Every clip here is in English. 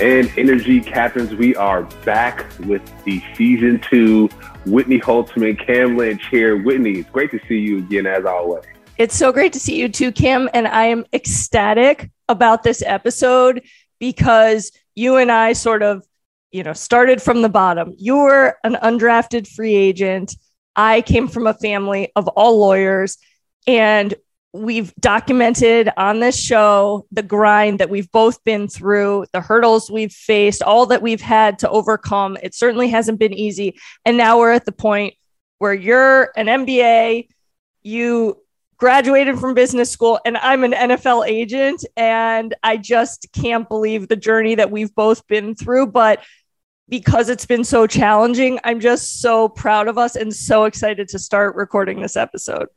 and Energy Captains. We are back with the season two. Whitney Holtzman, Cam Lynch here. Whitney, it's great to see you again as always. It's so great to see you too, Cam. And I am ecstatic about this episode because you and I sort of, you know, started from the bottom. You were an undrafted free agent. I came from a family of all lawyers. And we've documented on this show the grind that we've both been through, the hurdles we've faced, all that we've had to overcome. It certainly hasn't been easy. And now we're at the point where you're an MBA, you graduated from business school, and I'm an NFL agent. And I just can't believe the journey that we've both been through. But because it's been so challenging, I'm just so proud of us and so excited to start recording this episode.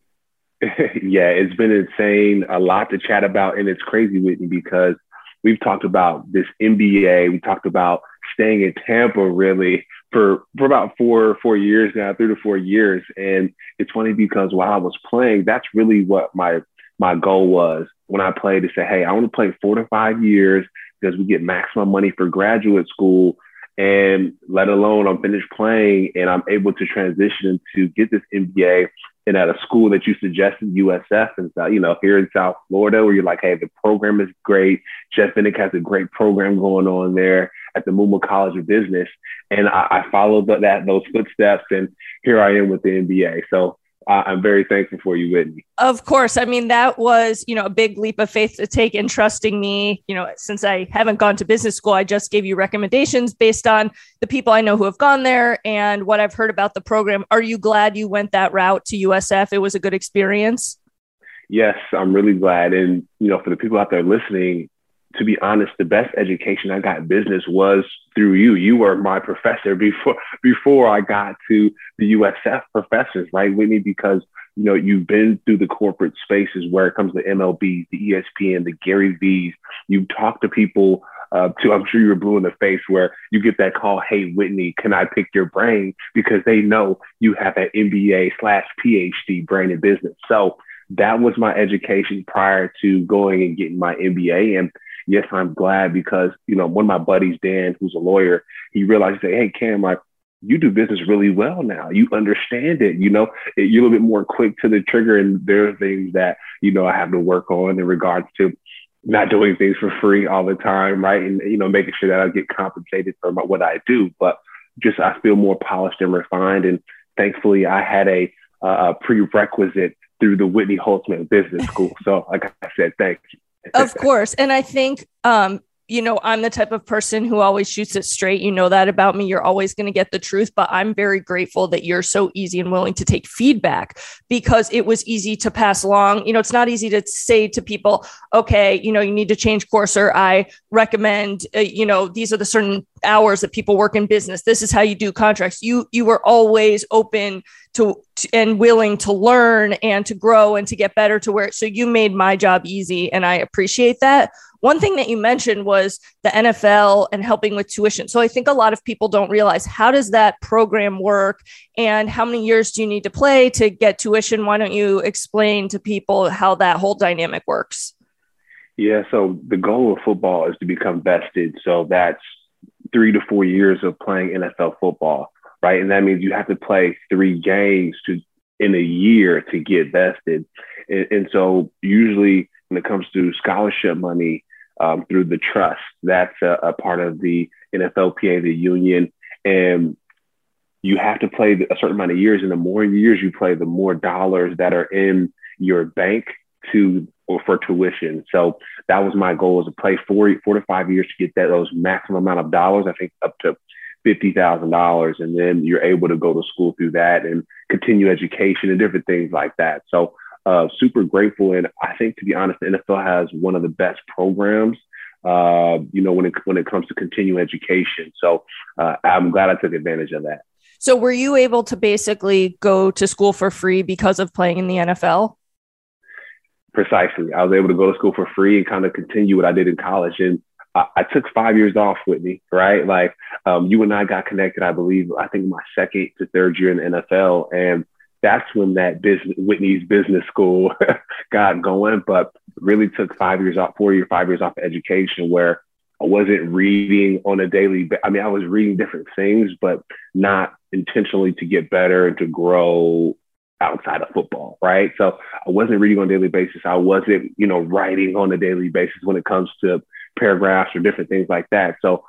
yeah, it's been insane. A lot to chat about, and it's crazy, Whitney, because we've talked about this MBA. We talked about staying in Tampa really for for about four four years now, three to four years. And it's funny because while I was playing, that's really what my my goal was when I played to say, hey, I want to play four to five years because we get maximum money for graduate school. And let alone I'm finished playing and I'm able to transition to get this MBA and at a school that you suggested, USF, and so, you know, here in South Florida, where you're like, hey, the program is great. Jeff Vinik has a great program going on there at the Muma College of Business, and I, I followed that those footsteps, and here I am with the MBA. So I'm very thankful for you, Whitney. Of course. I mean, that was, you know, a big leap of faith to take in trusting me. You know, since I haven't gone to business school, I just gave you recommendations based on the people I know who have gone there and what I've heard about the program. Are you glad you went that route to USF? It was a good experience. Yes, I'm really glad. And, you know, for the people out there listening, to be honest, the best education I got in business was through you. You were my professor before before I got to the USF professors, right, Whitney? Because you know you've been through the corporate spaces where it comes to MLB, the ESPN, the Gary V's. You've talked to people. Uh, to I'm sure you were blue in the face where you get that call, "Hey Whitney, can I pick your brain?" Because they know you have that MBA slash PhD brain in business. So that was my education prior to going and getting my MBA. And yes, I'm glad because, you know, one of my buddies, Dan, who's a lawyer, he realized, say, hey, Cam, like, you do business really well now. You understand it. You know, you're a little bit more quick to the trigger. And there are things that, you know, I have to work on in regards to not doing things for free all the time, right? And, you know, making sure that I get compensated for what I do. But just I feel more polished and refined. And thankfully, I had a, a prerequisite through the Whitney Holtzman Business School. So, like I said, thank you of course. And I think, um, you know, I'm the type of person who always shoots it straight. You know that about me. You're always going to get the truth, but I'm very grateful that you're so easy and willing to take feedback because it was easy to pass along. You know, it's not easy to say to people, okay, you know, you need to change course or I recommend, uh, you know, these are the certain hours that people work in business. This is how you do contracts. You you were always open to, to, and willing to learn and to grow and to get better to where so you made my job easy and I appreciate that. One thing that you mentioned was the NFL and helping with tuition. So I think a lot of people don't realize how does that program work and how many years do you need to play to get tuition? Why don't you explain to people how that whole dynamic works? Yeah, so the goal of football is to become vested. So that's three to four years of playing NFL football, right? And that means you have to play three games to in a year to get vested. And, and so usually when it comes to scholarship money um, through the trust, that's a, a, part of the NFLPA, the union, and you have to play a certain amount of years. And the more years you play, the more dollars that are in your bank to or for tuition. So that was my goal was to play four four to five years to get that those maximum amount of dollars. I think up to fifty thousand dollars, and then you're able to go to school through that and continue education and different things like that. So uh, super grateful, and I think to be honest, the NFL has one of the best programs. Uh, you know, when it when it comes to continuing education. So uh, I'm glad I took advantage of that. So were you able to basically go to school for free because of playing in the NFL? Precisely. I was able to go to school for free and kind of continue what I did in college. And I, I took five years off with me, right? Like um, you and I got connected, I believe, I think my second to third year in the NFL. And that's when that business, Whitney's business school got going, but really took five years off, four year, five years off of education where I wasn't reading on a daily. I mean, I was reading different things, but not intentionally to get better and to grow outside of football, right? So I wasn't reading on a daily basis. I wasn't, you know, writing on a daily basis when it comes to paragraphs or different things like that. So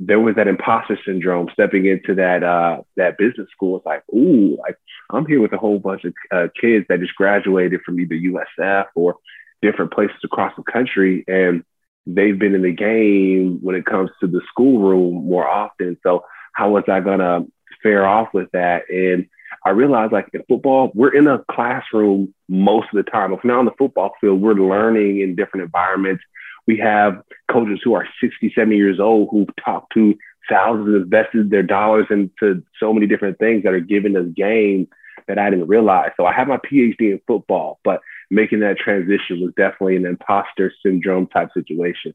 there was that imposter syndrome stepping into that uh, that business school. It's like, ooh, like I'm here with a whole bunch of uh, kids that just graduated from either USF or different places across the country, and they've been in the game when it comes to the schoolroom more often. So how was I gonna fare off with that? And I realized like in football, we're in a classroom most of the time. If not on the football field, we're learning in different environments. We have coaches who are 60, 70 years old who've talked to thousands, invested their dollars into so many different things that are giving us game that I didn't realize. So I have my PhD in football, but making that transition was definitely an imposter syndrome type situation.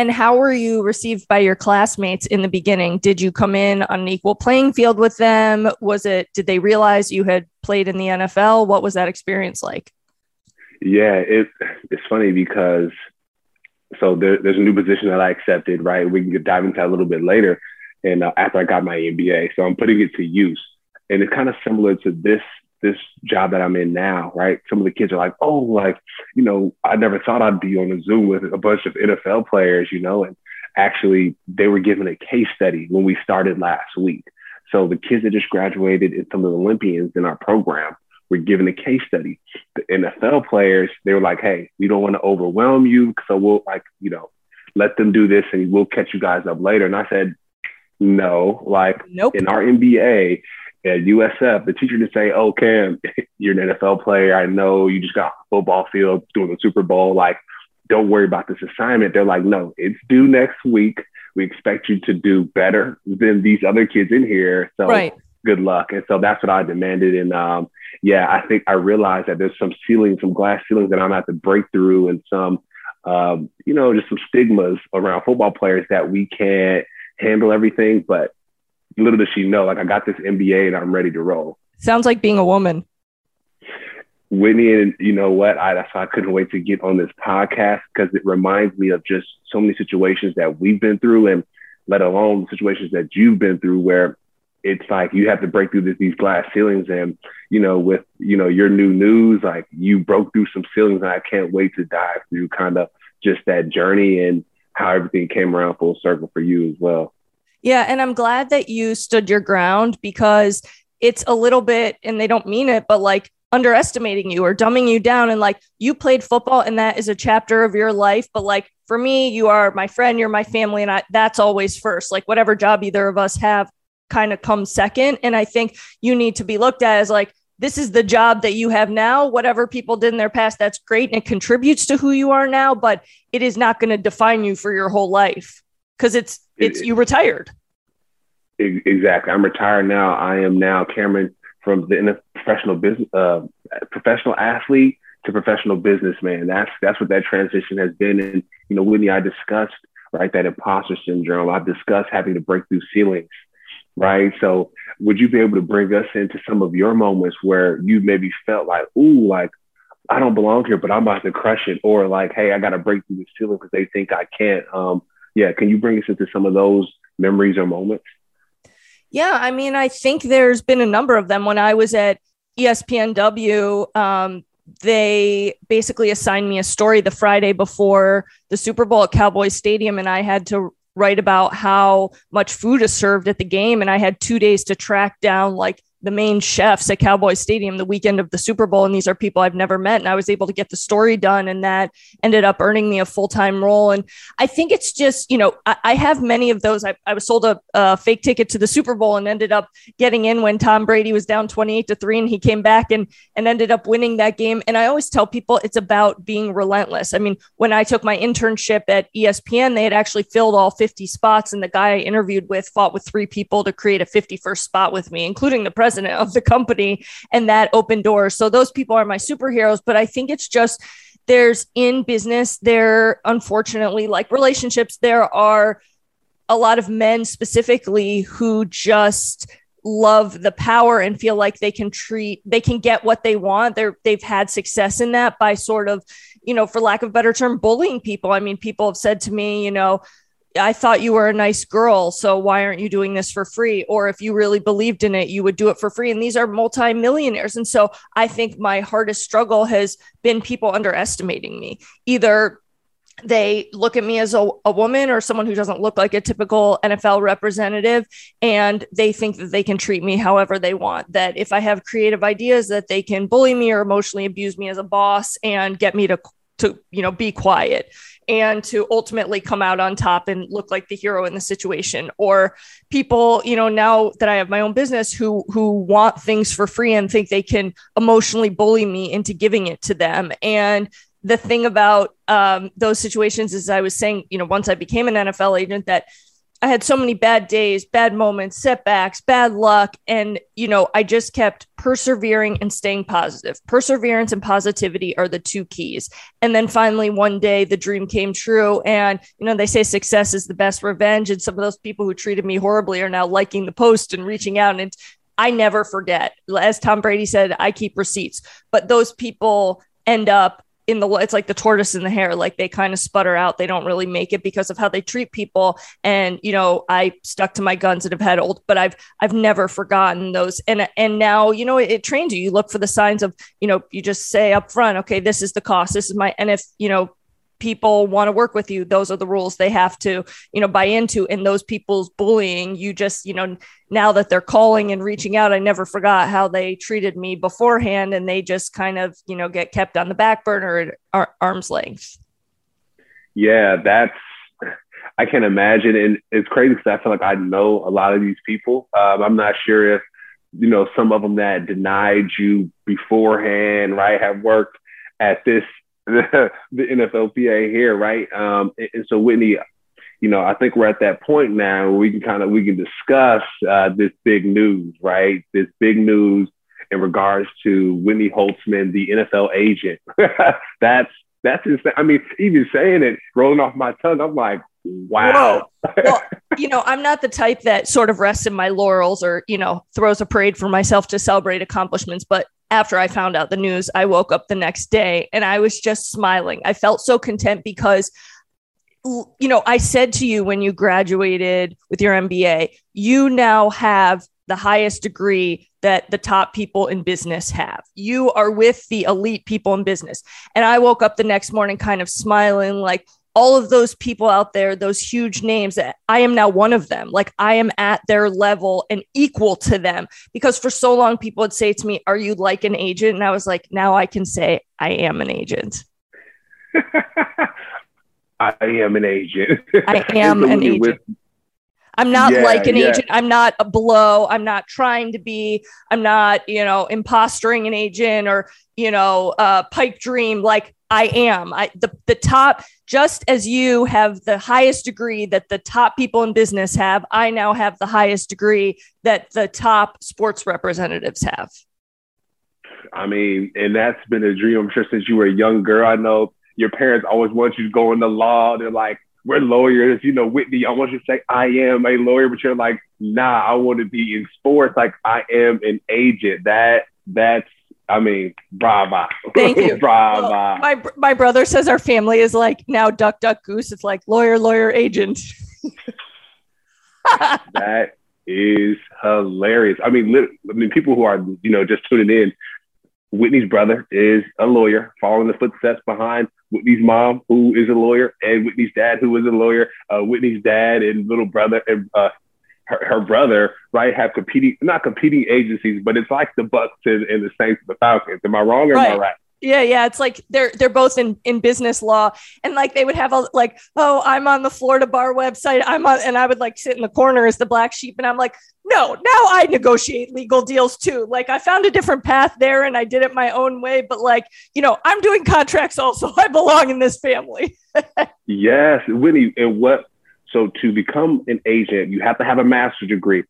And how were you received by your classmates in the beginning? Did you come in on an equal playing field with them? Was it, did they realize you had played in the NFL? What was that experience like? Yeah, it, it's funny because so there, there's a new position that I accepted, right? We can dive into that a little bit later. And uh, after I got my MBA, so I'm putting it to use. And it's kind of similar to this this job that I'm in now, right? Some of the kids are like, oh, like, you know, I never thought I'd be on a Zoom with a bunch of NFL players, you know, and actually they were given a case study when we started last week. So the kids that just graduated and some of the Olympians in our program were given a case study. The NFL players, they were like, hey, we don't want to overwhelm you. So we'll like, you know, let them do this and we'll catch you guys up later. And I said, no, like nope. in our MBA, at USF, the teacher didn't say, "Oh, Cam, you're an NFL player. I know you just got football field doing the Super Bowl. Like, don't worry about this assignment." They're like, "No, it's due next week. We expect you to do better than these other kids in here. So, right. good luck." And so that's what I demanded. And um, yeah, I think I realized that there's some ceilings, some glass ceilings that I'm at to break through, and some, um, you know, just some stigmas around football players that we can't handle everything, but little does she know, like I got this MBA and I'm ready to roll. Sounds like being a woman. Whitney, and you know what? I that's why I couldn't wait to get on this podcast because it reminds me of just so many situations that we've been through, and let alone the situations that you've been through, where it's like you have to break through this, these glass ceilings. And you know, with you know your new news, like you broke through some ceilings, and I can't wait to dive through kind of just that journey and how everything came around full circle for you as well. Yeah. And I'm glad that you stood your ground because it's a little bit, and they don't mean it, but like underestimating you or dumbing you down. And like you played football and that is a chapter of your life. But like for me, you are my friend, you're my family. And I, that's always first. Like whatever job either of us have kind of comes second. And I think you need to be looked at as like, this is the job that you have now. Whatever people did in their past, that's great and it contributes to who you are now, but it is not going to define you for your whole life because it's it's it, you retired. Exactly. I'm retired now. I am now Cameron from the professional business, uh, professional athlete to professional businessman. That's that's what that transition has been. And you know, Whitney, I discussed right that imposter syndrome. I've discussed having to break through ceilings, right? So, would you be able to bring us into some of your moments where you maybe felt like, ooh, like I don't belong here, but I'm about to crush it, or like, hey, I got to break through the ceiling because they think I can't. Um, yeah, can you bring us into some of those memories or moments? Yeah, I mean, I think there's been a number of them. When I was at ESPNW, um, they basically assigned me a story the Friday before the Super Bowl at Cowboys Stadium, and I had to write about how much food is served at the game. And I had two days to track down like the main chefs at Cowboy Stadium the weekend of the Super Bowl. And these are people I've never met. And I was able to get the story done, and that ended up earning me a full time role. And I think it's just, you know, I, I have many of those. I, I was sold a, a, fake ticket to the Super Bowl and ended up getting in when Tom Brady was down 28 to 3 and he came back and, and ended up winning that game. And I always tell people it's about being relentless. I mean, when I took my internship at ESPN, they had actually filled all 50 spots. And the guy I interviewed with fought with three people to create a 51st spot with me, including the president president of the company and that opened doors. So those people are my superheroes. But I think it's just there's in business, there unfortunately, like relationships, there are a lot of men specifically who just love the power and feel like they can treat they can get what they want they're they've had success in that by sort of you know for lack of better term bullying people i mean people have said to me you know I thought you were a nice girl. So why aren't you doing this for free? Or if you really believed in it, you would do it for free. And these are multimillionaires. And so I think my hardest struggle has been people underestimating me. Either they look at me as a, a, woman or someone who doesn't look like a typical NFL representative and they think that they can treat me however they want that if I have creative ideas that they can bully me or emotionally abuse me as a boss and get me to to you know be quiet and to ultimately come out on top and look like the hero in the situation. Or people you know now that i have my own business who who want things for free and think they can emotionally bully me into giving it to them. And the thing about um, those situations is I was saying, you know, once I became an NFL agent, that I had so many bad days, bad moments, setbacks, bad luck. And, you know, I just kept persevering and staying positive. Perseverance and positivity are the two keys. And then finally, one day, the dream came true. And, you know, they say success is the best revenge. And some of those people who treated me horribly are now liking the post and reaching out. And I never forget. As Tom Brady said, I keep receipts. But those people end up in the it's like the tortoise in the hare like they kind of sputter out. They don't really make it because of how they treat people. And you know i stuck to my guns and have had old but i've i've never forgotten those. And and now you know it, it trains you. You look for the signs of you know you just say up front okay this is the cost. This is my and if you know people want to work with you those are the rules they have to you know buy into. And those people's bullying you just you know now that they're calling and reaching out i never forgot how they treated me beforehand and they just kind of you know get kept on the back burner at arm's length. Yeah that's i can imagine. And it's crazy because i feel like i know a lot of these people. Um, i'm not sure if you know some of them that denied you beforehand right have worked at this the, NFLPA here, right? Um, and, and, so Whitney, you know, I think we're at that point now where we can kind of we can discuss uh, this big news, right? This big news in regards to Whitney Holtzman, the NFL agent. that's that's insane. I mean, even saying it, rolling off my tongue, I'm like, wow. well, you know, I'm not the type that sort of rests in my laurels or, you know, throws a parade for myself to celebrate accomplishments. But after I found out the news, I woke up the next day and I was just smiling. I felt so content because you know, I said to you when you graduated with your MBA, you now have the highest degree that the top people in business have. You are with the elite people in business. And I woke up the next morning kind of smiling, like, all of those people out there, those huge names, I am now one of them. Like I am at their level and equal to them. Because for so long, people would say to me, Are you like an agent? And I was like, Now I can say I am an agent. I am an agent. I am an agent. With- I'm not yeah, like an yeah. agent. I'm not a blow. I'm not trying to be. I'm not, you know, impostoring an agent or, you know, uh, pipe dream. Like I am. I the the top. Just as you have the highest degree that the top people in business have, I now have the highest degree that the top sports representatives have. I mean, and that's been a dream. I'm sure since you were a young girl. I know your parents always want you to go into law. They're like, we're lawyers. You know, Whitney, I want you to say, I am a lawyer, but you're like, nah, I want to be in sports. Like, I am an agent. That, that's, I mean, brava. Thank you. brava. Well, my, my brother says our family is like now duck, duck, goose. It's like lawyer, lawyer, agent. that is hilarious. I mean, I mean, people who are, you know, just tuning in, Whitney's brother is a lawyer, following the footsteps behind Whitney's mom, who is a lawyer, and Whitney's dad, who is a lawyer. Uh, Whitney's dad and little brother and uh, her, her, brother, right, have competing, not competing agencies, but it's like the Bucks and, and the Saints and the Falcons. Am I wrong or right. am I right? Yeah, yeah. It's like they're they're both in in business law, and like they would have a like, oh, I'm on the Florida bar website. I'm on, and I would like sit in the corner as the black sheep, and I'm like, no, now I negotiate legal deals too. Like I found a different path there, and I did it my own way. But like, you know, I'm doing contracts also. I belong in this family. yes, Whitney. And what? So to become an agent, you have to have a master's degree.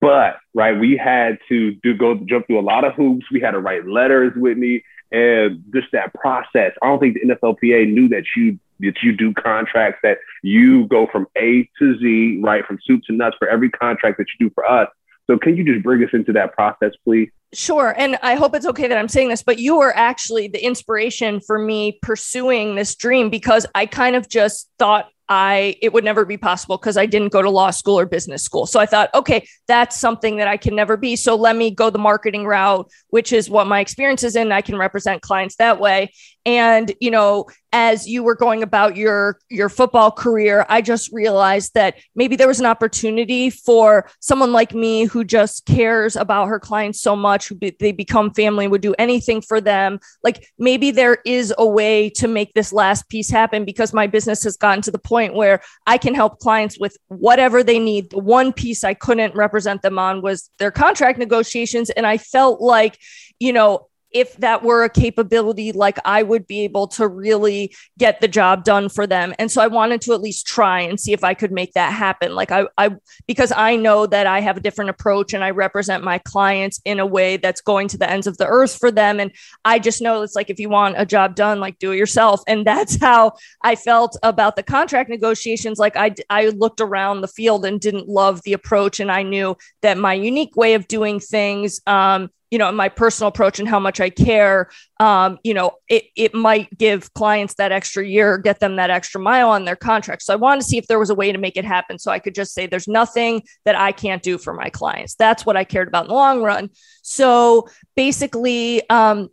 But right, we had to do go jump through a lot of hoops. We had to write letters, with me and just that process. I don't think the NFLPA knew that you that you do contracts that you go from A to Z, right, from soup to nuts for every contract that you do for us. So can you just bring us into that process, please? Sure. And I hope it's okay that I'm saying this, but you were actually the inspiration for me pursuing this dream because I kind of just thought I it would never be possible because I didn't go to law school or business school. So I thought, okay, that's something that I can never be. So let me go the marketing route, which is what my experience is in. I can represent clients that way. And you know, as you were going about your your football career, I just realized that maybe there was an opportunity for someone like me who just cares about her clients so much, who be, they become family, would do anything for them. Like maybe there is a way to make this last piece happen because my business has gotten to the point where I can help clients with whatever they need. The one piece I couldn't represent them on was their contract negotiations, and I felt like you know if that were a capability, like I would be able to really get the job done for them. And so I wanted to at least try and see if I could make that happen. Like I, I, because I know that I have a different approach and I represent my clients in a way that's going to the ends of the earth for them. And I just know it's like, if you want a job done, like do it yourself. And that's how I felt about the contract negotiations. Like I, I looked around the field and didn't love the approach. And I knew that my unique way of doing things, um, you know, my personal approach and how much I care, um, you know, it, it might give clients that extra year, get them that extra mile on their contract. So I wanted to see if there was a way to make it happen. So I could just say, there's nothing that I can't do for my clients. That's what I cared about in the long run. So basically, um,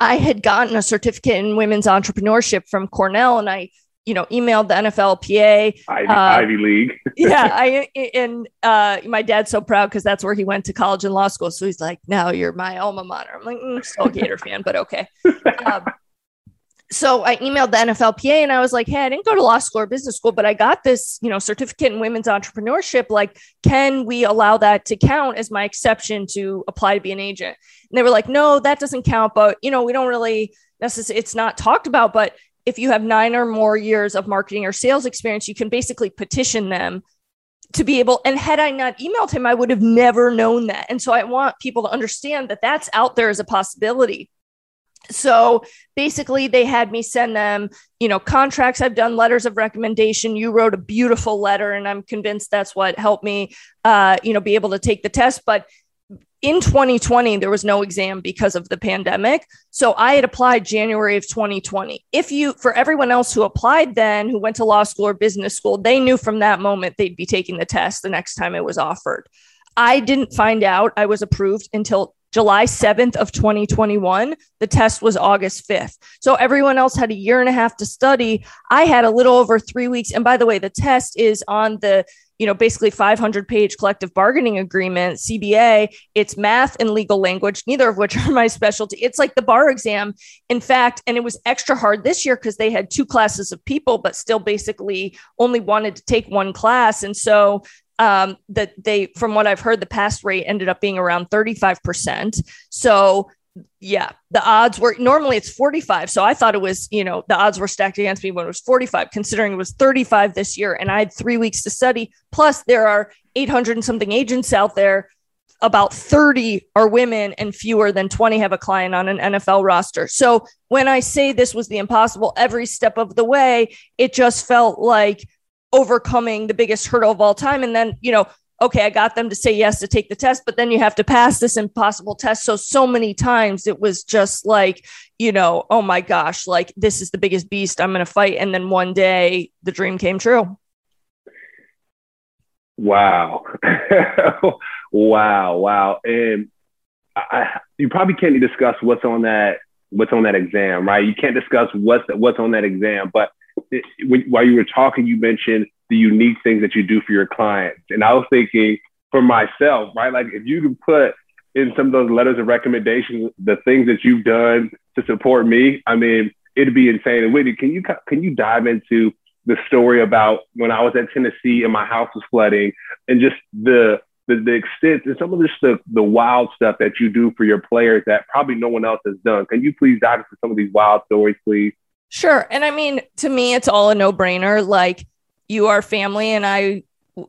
I had gotten a certificate in women's entrepreneurship from Cornell and I you know, emailed the NFLPA. Ivy, uh, Ivy League. yeah, I and uh, my dad's so proud because that's where he went to college and law school. So he's like, "Now you're my alma mater." I'm like, mm, "Still a Gator fan, but okay." Um, so I emailed the NFLPA and I was like, "Hey, I didn't go to law school or business school, but I got this, you know, certificate in women's entrepreneurship. Like, can we allow that to count as my exception to apply to be an agent?" And they were like, "No, that doesn't count, but you know, we don't really." necessarily it's not talked about but if you have nine or more years of marketing or sales experience, you can basically petition them to be able. And had I not emailed him, I would have never known that. And so I want people to understand that that's out there as a possibility. So basically, they had me send them, you know, contracts. I've done letters of recommendation. You wrote a beautiful letter, and I'm convinced that's what helped me, uh, you know, be able to take the test. But in 2020 there was no exam because of the pandemic so i had applied january of 2020 if you for everyone else who applied then who went to law school or business school they knew from that moment they'd be taking the test the next time it was offered i didn't find out i was approved until July 7th of 2021. The test was August 5th. So everyone else had a year and a half to study. I had a little over three weeks. And by the way, the test is on the you know, basically 500 page collective bargaining agreement, CBA. It's math and legal language, neither of which are my specialty. It's like the bar exam. In fact, and it was extra hard this year because they had two classes of people, but still basically only wanted to take one class. And so um, that they, from what I've heard, the pass rate ended up being around 35%. So yeah, the odds were normally it's 45. So I thought it was, you know, the odds were stacked against me when it was 45, considering it was 35 this year. And I had three weeks to study. Plus, there are 800 and something agents out there. About 30 are women and fewer than 20 have a client on an NFL roster. So when I say this was the impossible every step of the way, it just felt like overcoming the biggest hurdle of all time. And then, you know, okay, I got them to say yes to take the test, but then you have to pass this impossible test. So, so many times it was just like, you know, oh my gosh, like this is the biggest beast I'm going to fight. And then one day the dream came true. Wow. wow. Wow. And I, you probably can't discuss what's on that, what's on that exam, right? You can't discuss what's, what's on that exam, but it, when, while you were talking, you mentioned the unique things that you do for your clients. And I was thinking for myself, right? Like if you can put in some of those letters of recommendation the things that you've done to support me, I mean, it'd be insane. And Whitney, can you can you dive into the story about when I was at Tennessee and my house was flooding and just the the, the extent and some of this the, the wild stuff that you do for your players that probably no one else has done. Can you please dive into some of these wild stories, please? Sure. And I mean, to me, it's all a no brainer. Like you are family and I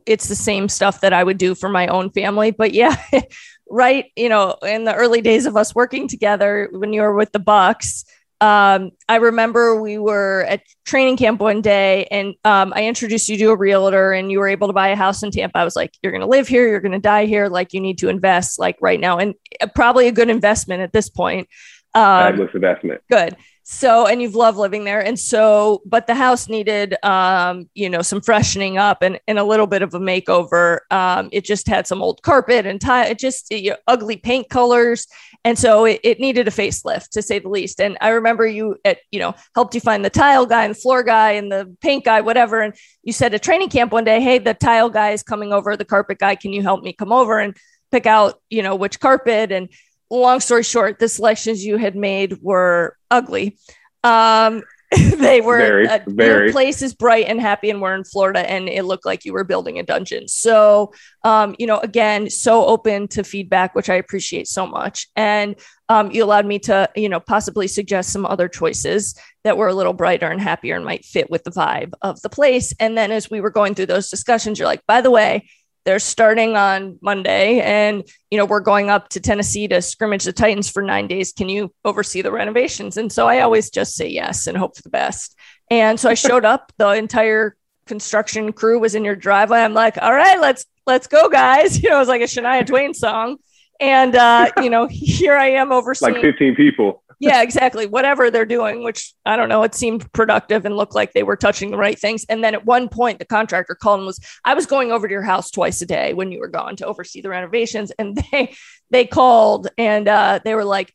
it's the same stuff that I would do for my own family. But yeah, right. You know, in the early days of us working together, when you were with the Bucks, um, I remember we were at training camp one day and um, I introduced you to a realtor and you were able to buy a house in Tampa. I was like, you're going to live here, you're going to die here. Like, you need to invest like right now. And uh, probably a good investment at this point. Um, Fabulous investment. Good. So and you've loved living there. And so but the house needed um you know some freshening up and, and a little bit of a makeover. Um it just had some old carpet and tile it just you know, ugly paint colors. And so it, it needed a facelift to say the least. And i remember you at you know helped you find the tile guy and the floor guy and the paint guy whatever. And you said at training camp one day hey the tile guy is coming over the carpet guy can you help me come over and pick out you know which carpet? And long story short, the selections you had made were ugly. Um, they were very, uh, very. Your place is bright and happy, and we're in Florida, and it looked like you were building a dungeon. So, um, you know, again, so open to feedback, which I appreciate so much. And um, you allowed me to, you know, possibly suggest some other choices that were a little brighter and happier and might fit with the vibe of the place. And then as we were going through those discussions, you're like, by the way, they're starting on Monday, and you know we're going up to Tennessee to scrimmage the Titans for nine days. Can you oversee the renovations? And so I always just say yes and hope for the best. And so I showed up. The entire construction crew was in your driveway. I'm like, all right, let's let's go, guys. You know, it was like a Shania Twain song. And uh, you know, here I am overseeing like 15 people yeah, exactly. Whatever they're doing, which I don't know, it seemed productive and looked like they were touching the right things. And then at one point, the contractor called and was, I was going over to your house twice a day when you were gone to oversee the renovations. And they, they called and uh, they were like,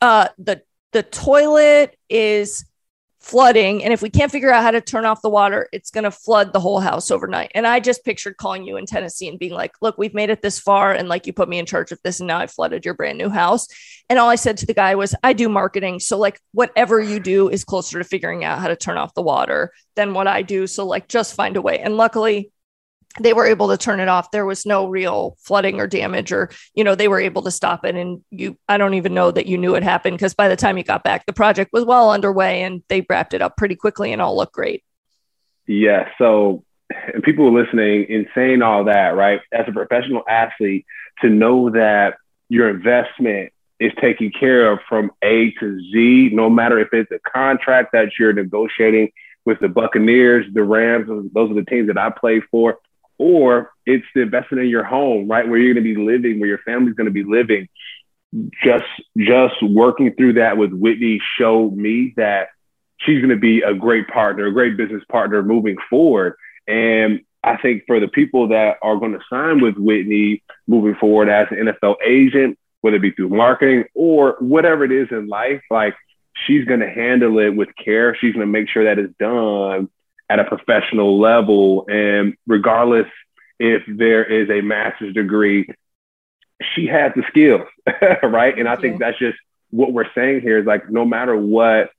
uh, the, the toilet is flooding. And if we can't figure out how to turn off the water, it's going to flood the whole house overnight. And I just pictured calling you in Tennessee and being like, look, we've made it this far. And like you put me in charge of this. And now I flooded your brand new house. And all I said to the guy was, I do marketing. So, like, whatever you do is closer to figuring out how to turn off the water than what I do. So, like, just find a way. And luckily, they were able to turn it off. There was no real flooding or damage or you know they were able to stop it. And you i don't even know that you knew it happened because by the time you got back the project was well underway and they wrapped it up pretty quickly and all looked great. Yeah so and people listening in saying all that right? As a professional athlete to know that your investment is taken care of from a to z no matter if it's a contract that you're negotiating with the Buccaneers, the Rams, those are the teams that I play for or it's the investment in your home, right, where you're going to be living, where your family's going to be living. Just just working through that with Whitney showed me that she's going to be a great partner, a great business partner moving forward. And I think for the people that are going to sign with Whitney moving forward as an NFL agent, whether it be through marketing or whatever it is in life, like she's going to handle it with care. She's going to make sure that it's done at a professional level. And regardless if there is a master's degree, she has the skills, right? And I think that's just what we're saying here is like no matter what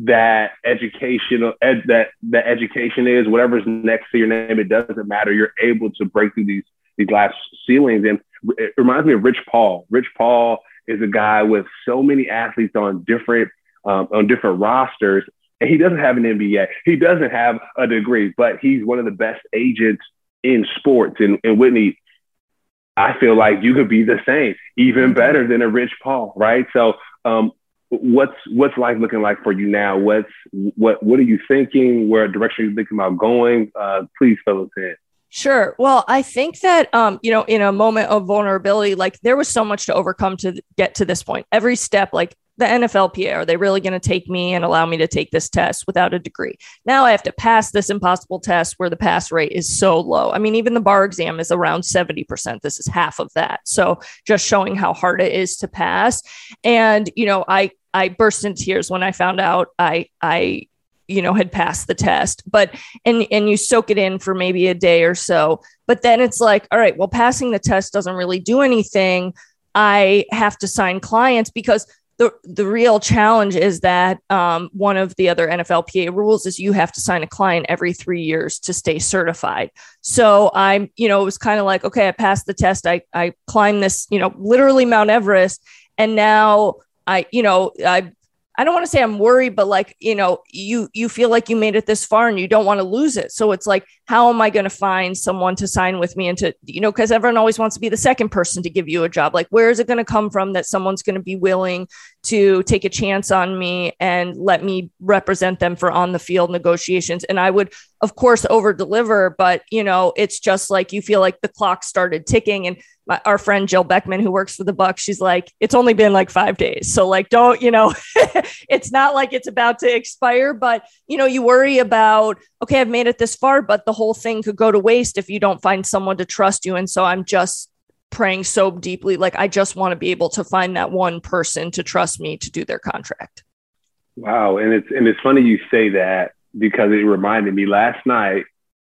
that educational ed, that that education is, whatever's next to your name, it doesn't matter. You're able to break through these these glass ceilings. And it reminds me of Rich Paul. Rich Paul is a guy with so many athletes on different um, on different rosters, and he doesn't have an MBA. He doesn't have a degree, but he's one of the best agents in sports. And, and Whitney, I feel like you could be the same, even mm-hmm. better than a Rich Paul, right? So, um, what's what's life looking like for you now? What's what what are you thinking? Where direction are you thinking about going? Uh, please fill us in. Sure. Well, I think that um, you know, in a moment of vulnerability, like there was so much to overcome to get to this point. Every step, like the NFLPA, are they really going to take me and allow me to take this test without a degree? Now I have to pass this impossible test where the pass rate is so low. I mean, even the bar exam is around 70%. This is half of that. So just showing how hard it is to pass. And, you know, I, I burst into tears when I found out I, I, you know, had passed the test, but, and, and you soak it in for maybe a day or so, but then it's like, all right, well, passing the test doesn't really do anything. I have to sign clients because the the real challenge is that um, one of the other NFLPA rules is you have to sign a client every three years to stay certified. So I'm, you know, it was kind of like, okay, I passed the test. I I climbed this, you know, literally Mount Everest, and now I, you know, I I don't want to say I'm worried, but like, you know, you you feel like you made it this far and you don't want to lose it. So it's like, how am I going to find someone to sign with me and to, you know, because everyone always wants to be the second person to give you a job. Like, where is it going to come from that someone's going to be willing to take a chance on me and let me represent them for on the field negotiations? And I would, of course, over deliver, but you know, it's just like you feel like the clock started ticking. And my, our friend Jill Beckman, who works for the Bucks, she's like, it's only been like five days. So, like, don't, you know, it's not like it's about to expire, but, you know, you worry about, okay, I've made it this far, but the whole thing could go to waste if you don't find someone to trust you. And so I'm just praying so deeply. Like, I just want to be able to find that one person to trust me to do their contract. Wow. And it's, and it's funny you say that because it reminded me last night,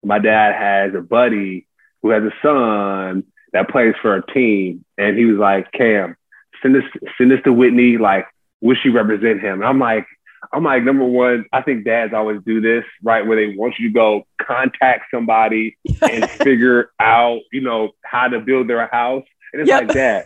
my dad has a buddy who has a son that plays for a team, and he was like, "Cam, send this send this to Whitney. Like, would she represent him?" And I'm like, I'm like, number one, I think dads always do this, right? Where they want you to go contact somebody and figure out, you know, how to build their house. And it's yep. like that.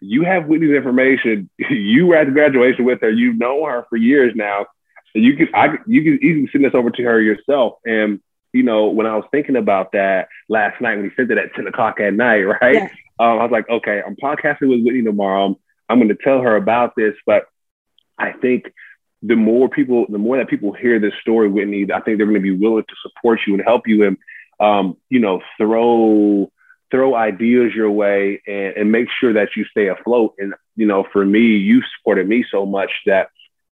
You have Whitney's information. You were at the graduation with her. You know her for years now. You can I you can easily send this over to her yourself. And you know, when I was thinking about that last night when he sent it at 10 o'clock at night, right? Yeah. Um, I was like, okay, I'm podcasting with Whitney tomorrow. I'm going to tell her about this. But I think the more people, the more that people hear this story, Whitney, I think they're going to be willing to support you and help you and, um, you know, throw throw ideas your way and, and make sure that you stay afloat. And, you know, for me, you supported me so much that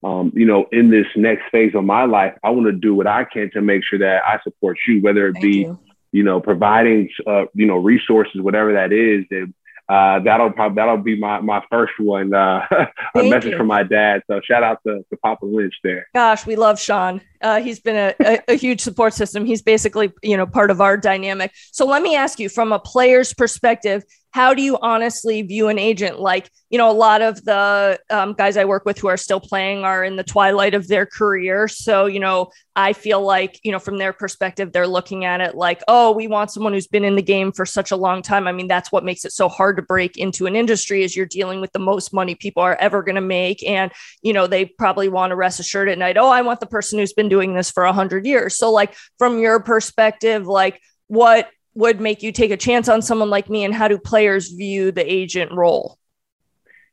um, you know, in this next phase of my life, I want to do what I can to make sure that I support you, whether it Thank be, you. you. know, providing, uh, you know, resources, whatever that is. And uh, that'll probably that'll be my my first one. Uh, a message you. from my dad. So shout out to, to Papa Lynch there. Gosh, we love Sean. Uh, he's been a, a, a, huge support system. He's basically you know part of our dynamic. So let me ask you, from a player's perspective, how do you honestly view an agent? Like, you know, a lot of the um, guys I work with who are still playing are in the twilight of their career. So, you know, I feel like, you know, from their perspective, they're looking at it like, oh, we want someone who's been in the game for such a long time. I mean, that's what makes it so hard to break into an industry is you're dealing with the most money people are ever going to make. And, you know, they probably want to rest assured at night, oh, I want the person who's been doing this for a hundred years. So like from your perspective, like what would make you take a chance on someone like me and how do players view the agent role?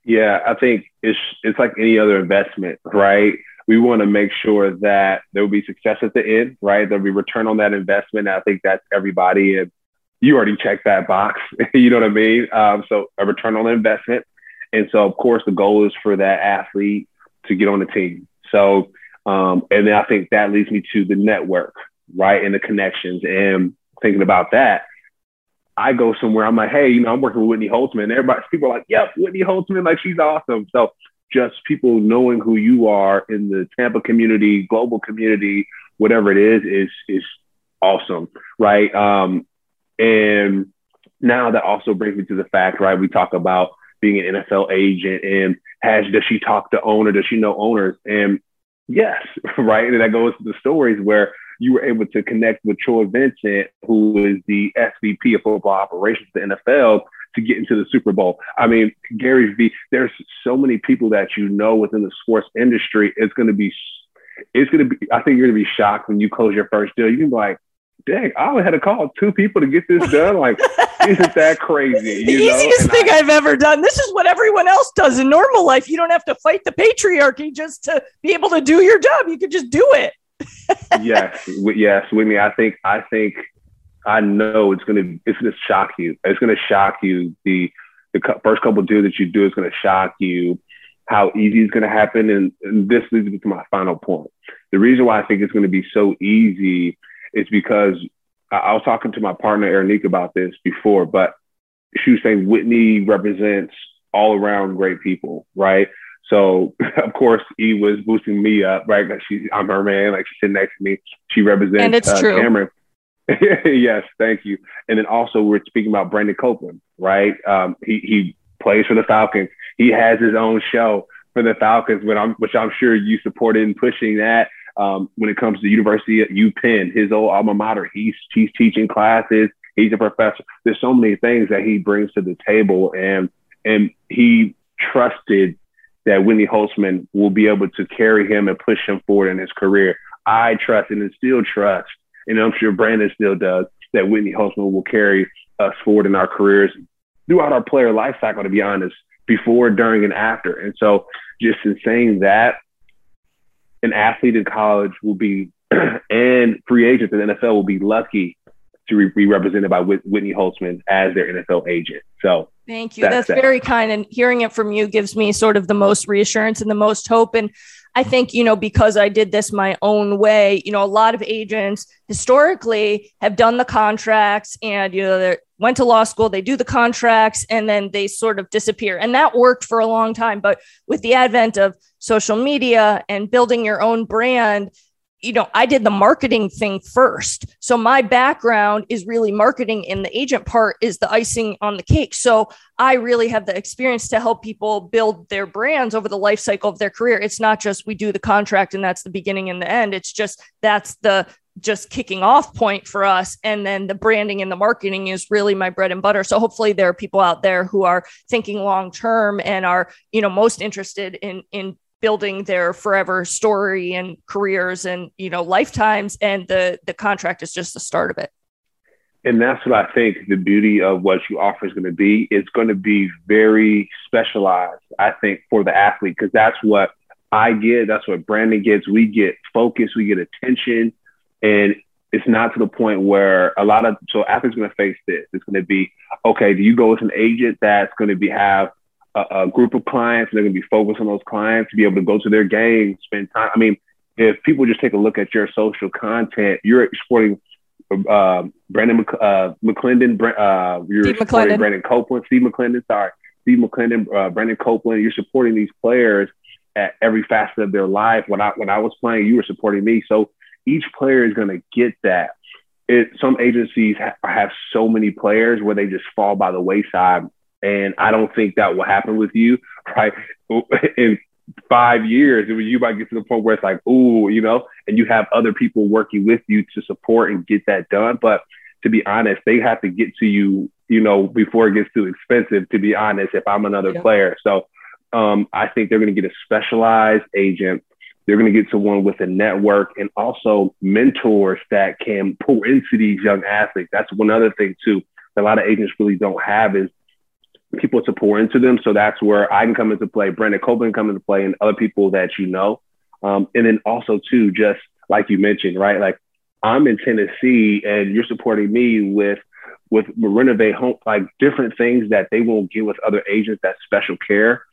Yeah i think it's it's like any other investment right? We want to make sure that there will be success at the end right? There'll be return on that investment. I think that's everybody and you already checked that box you know what i mean? Um, so a return on investment. And so of course the goal is for that athlete to get on the team. So um, and then i think that leads me to the network right? And the connections. And thinking about that, I go somewhere, I'm like, hey, you know, I'm working with Whitney Holtzman. Everybody, people are like, yep, Whitney Holtzman, like she's awesome. So just people knowing who you are in the Tampa community, global community, whatever it is, is is awesome, right? Um, and now that also brings me to the fact, right? We talk about being an NFL agent and has does she talk to owner? Does she know owners? And yes, right. And that goes to the stories where you were able to connect with Troy Vincent, who is the SVP of football operations at the NFL, to get into the Super Bowl. I mean, Gary V, there's so many people that you know within the sports industry. It's going to be, it's going to be, I think you're going to be shocked when you close your first deal. You can be like, dang, I only had to call two people to get this done. Like, isn't that crazy? the easiest and thing I, have ever done. This is what everyone else does in normal life. You don't have to fight the patriarchy just to be able to do your job. You could just do it yes, yes, Whitney. I think I think I know it's gonna it's gonna shock you. It's gonna shock you. The the first couple deals that you do is gonna shock you. How easy it's gonna happen, and, and this leads me to my final point. The reason why I think it's gonna be so easy is because I, I was talking to my partner Erinique about this before, but she was saying Whitney represents all around great people, right? So of course, he was boosting me up, right? Because she, I'm her man. Like she's sitting next to me. She represents and it's uh, true. Cameron. yes, thank you. And then also we're speaking about Brandon Copeland, right? Um, he he plays for the Falcons. He has his own show for the Falcons, which I'm which I'm sure you supported in pushing that. Um, when it comes to the University at UPenn, his old alma mater, he's he's teaching classes. He's a professor. There's so many things that he brings to the table, and and he trusted that Whitney Holtzman will be able to carry him and push him forward in his career. I trust and still trust, and I'm sure Brandon still does, that Whitney Holtzman will carry us forward in our careers throughout our player life cycle, to be honest, before, during, and after. And so, just in saying that, an athlete in college will be, and free agents in the NFL will be lucky to be represented by Whitney Holtzman as their NFL agent. So thank you. That's, that's very kind. And hearing it from you gives me sort of the most reassurance and the most hope. And I think, you know, because I did this my own way, you know, a lot of agents historically have done the contracts and, you know, they went to law school, they do the contracts and then they sort of disappear. And that worked for a long time. But with the advent of social media and building your own brand, you know, I did the marketing thing first. So my background is really marketing, and the agent part is the icing on the cake. So I really have the experience to help people build their brands over the life cycle of their career. It's not just we do the contract and that's the beginning and the end. It's just that's the just kicking off point for us. And then the branding and the marketing is really my bread and butter. So hopefully there are people out there who are thinking long term and are, you know, most interested in in building their forever story and careers and you know lifetimes and the the contract is just the start of it. And that's what i think the beauty of what you offer is going to be. It's going to be very specialized i think for the athlete because that's what i get that's what brandon gets. We get focus we get attention and it's not to the point where a lot of so athletes going to face this. It's going to be okay do you go with an agent that's going to be have a, a group of clients. They're going to be focused on those clients to be able to go to their games, spend time. I mean, if people just take a look at your social content, you're supporting uh, Brandon Mc, uh, McClendon, uh, you're Steve supporting McClendon. Brandon Copeland, Steve McClendon, sorry, Steve McClendon, uh, Brandon Copeland. You're supporting these players at every facet of their life. When I when I was playing, you were supporting me. So each player is going to get that. It, some agencies ha- have so many players where they just fall by the wayside and I don't think that will happen with you, right? In five years, you might get to the point where it's like, ooh, you know, and you have other people working with you to support and get that done. But to be honest, they have to get to you, you know, before it gets too expensive, to be honest, if I'm another yeah. player. So um, I think they're going to get a specialized agent. They're going to get someone with a network and also mentors that can pour into these young athletes. That's one other thing, too, that a lot of agents really don't have is people to pour into them. So that's where I can come into play, Brandon Copeland come into play, and other people that you know. Um, and then also too, just like you mentioned, right? Like I'm in Tennessee, and you're supporting me with with renovate home, like different things that they won't get with other agents. That special care.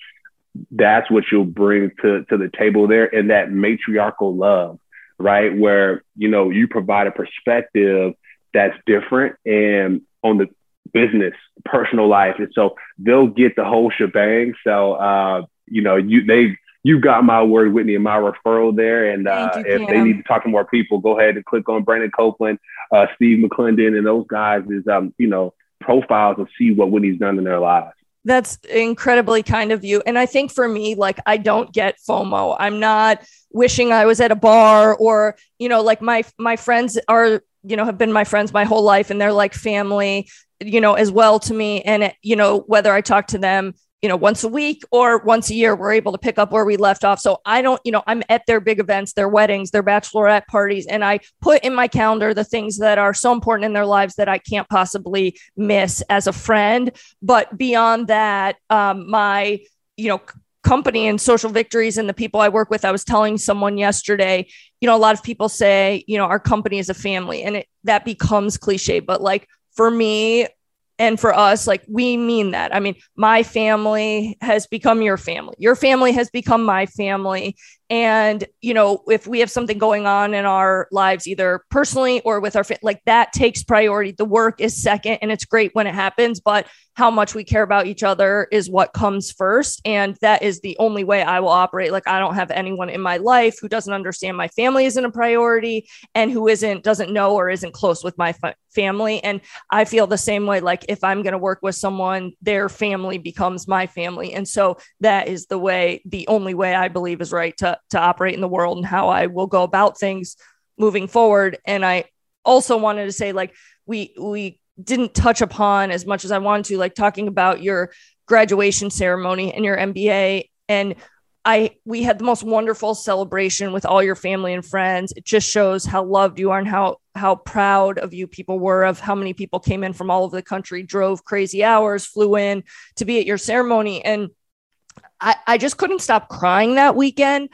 That's what you'll bring to to the table there, and that matriarchal love, right? Where you know you provide a perspective that's different and on the business, personal life, and so they'll get the whole shebang. So uh, you know, you they you got my word, Whitney, and my referral there. And uh, you, if they need to talk to more people, go ahead and click on Brandon Copeland, uh, Steve McClendon, and those guys is um, you know profiles and see what Whitney's done in their lives. That's incredibly kind of you. And I think for me, like, I don't get FOMO. I'm not wishing I was at a bar or, you know, like my my friends are you know have been my friends my whole life and they're like family you know, as well to me. And, it, you know, whether I talk to them, you know, once a week or once a year, we're able to pick up where we left off. So I don't, you know, I'm at their big events, their weddings, their bachelorette parties, and I put in my calendar the things that are so important in their lives that I can't possibly miss as a friend. But beyond that, um, my, you know, company and social victories and the people I work with. I was telling someone yesterday, you know, a lot of people say, you know, our company is a family and it, that becomes cliche, but like for me and for us, like we mean that. I mean, my family has become your family. Your family has become my family. And, you know, if we have something going on in our lives, either personally or with our, like that takes priority. The work is second and it's great when it happens, but how much we care about each other is what comes first. And that is the only way I will operate. Like, I don't have anyone in my life who doesn't understand my family isn't a priority and who isn't, doesn't know or isn't close with my fa- family. And I feel the same way. Like, if I'm going to work with someone, their family becomes my family. And so that is the way, the only way I believe is right to, to operate in the world and how I will go about things moving forward. And I also wanted to say, like, we, we, didn't touch upon as much as I wanted to, like talking about your graduation ceremony and your MBA. And I we had the most wonderful celebration with all your family and friends. It just shows how loved you are and how how proud of you people were of how many people came in from all over the country, drove crazy hours, flew in to be at your ceremony. And I, I just couldn't stop crying that weekend.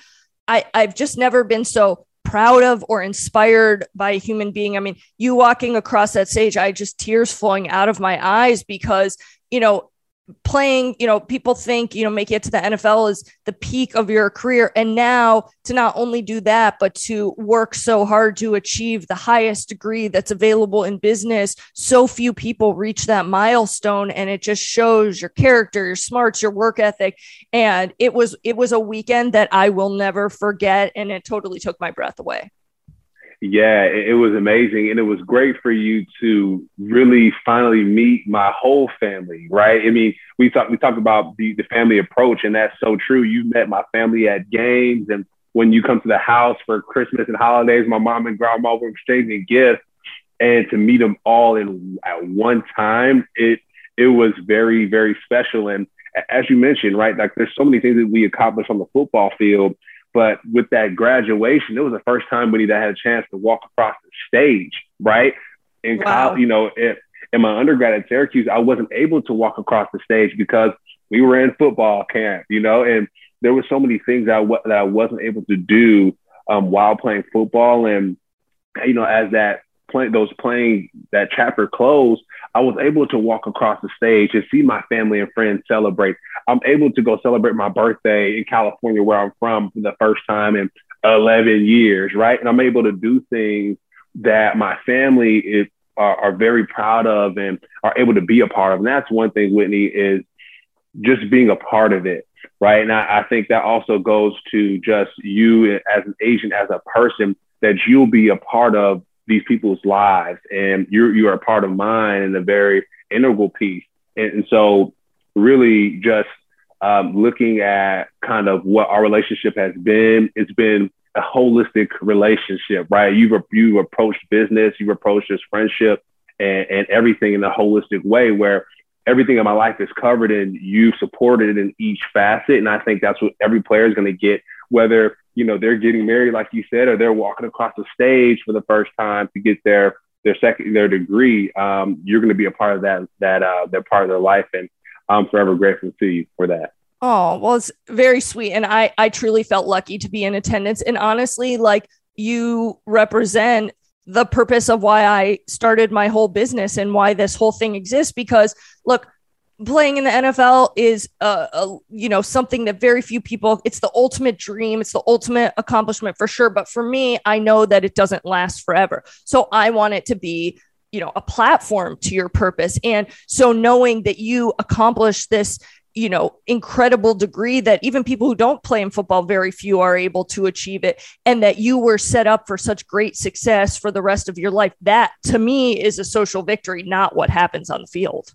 I, I've just never been so proud of or inspired by a human being. I mean, you walking across that stage, I just tears flowing out of my eyes because, you know, playing, you know, people think, you know, making it to the NFL is the peak of your career. And now to not only do that, but to work so hard to achieve the highest degree that's available in business. So few people reach that milestone. And it just shows your character, your smarts, your work ethic. And it was, it was a weekend that I will never forget. And it totally took my breath away. Yeah, it, was amazing. And it was great for you to really finally meet my whole family, right? I mean, we talk we talk about the, the family approach, and that's so true. You met my family at games and when you come to the house for Christmas and holidays, my mom and grandma were exchanging gifts. And to meet them all in at one time, it it was very, very special. And as you mentioned, right, like there's so many things that we accomplish on the football field but with that graduation, it was the first time when that had a chance to walk across the stage, right? In wow. college, you know, in, in my undergrad at Syracuse, I wasn't able to walk across the stage because we were in football camp, you know, and there were so many things that I, w- that I wasn't able to do um, while playing football. And, you know, as that play, those playing that chapter closed, I was able to walk across the stage and see my family and friends celebrate. I'm able to go celebrate my birthday in California, where I'm from, for the first time in 11 years, right? And I'm able to do things that my family is are, are very proud of and are able to be a part of. And that's one thing, Whitney, is just being a part of it, right? And I, I think that also goes to just you as an agent, as a person, that you'll be a part of these people's lives and you're you are a part of mine and a very integral piece. And, and so really just um, looking at kind of what our relationship has been it's been a holistic relationship right? You've you've approached business you've approached this friendship and, and everything in a holistic way where everything in my life is covered and you've supported in each facet. And i think that's what every player is going to get whether you know they're getting married like you said or they're walking across the stage for the first time to get their their second their degree um, you're going to be a part of that that uh, that part of their life and i'm forever grateful to you for that. Oh well it's very sweet and i i truly felt lucky to be in attendance and honestly like you represent the purpose of why I started my whole business and why this whole thing exists because look playing in the NFL is uh, a, you know something that very few people it's the ultimate dream it's the ultimate accomplishment for sure but for me I know that it doesn't last forever. So I want it to be you know a platform to your purpose. And so knowing that you accomplish this you know incredible degree that even people who don't play in football very few are able to achieve it and that you were set up for such great success for the rest of your life that to me is a social victory not what happens on the field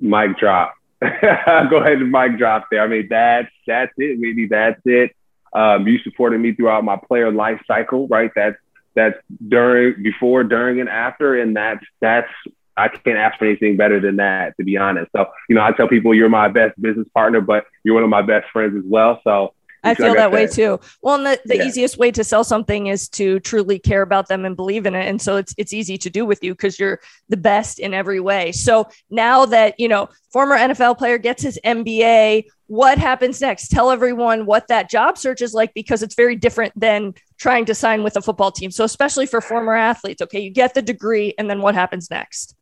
mic drop. Go ahead and mic drop there. I mean, that's that's it, really. That's it. Um, you supported me throughout my player life cycle, right? That's that's during, before, during, and after, and that's that's I can't ask for anything better than that, to be honest. So, you know, I tell people you're my best business partner, but you're one of my best friends as well. So I feel that way too. Well, the, the yeah. easiest way to sell something is to truly care about them and believe in it. And so it's it's easy to do with you because you're the best in every way. So now that you know, former NFL player gets his MBA, what happens next? Tell everyone what that job search is like because it's very different than trying to sign with a football team. So especially for former athletes, okay, you get the degree, and then what happens next?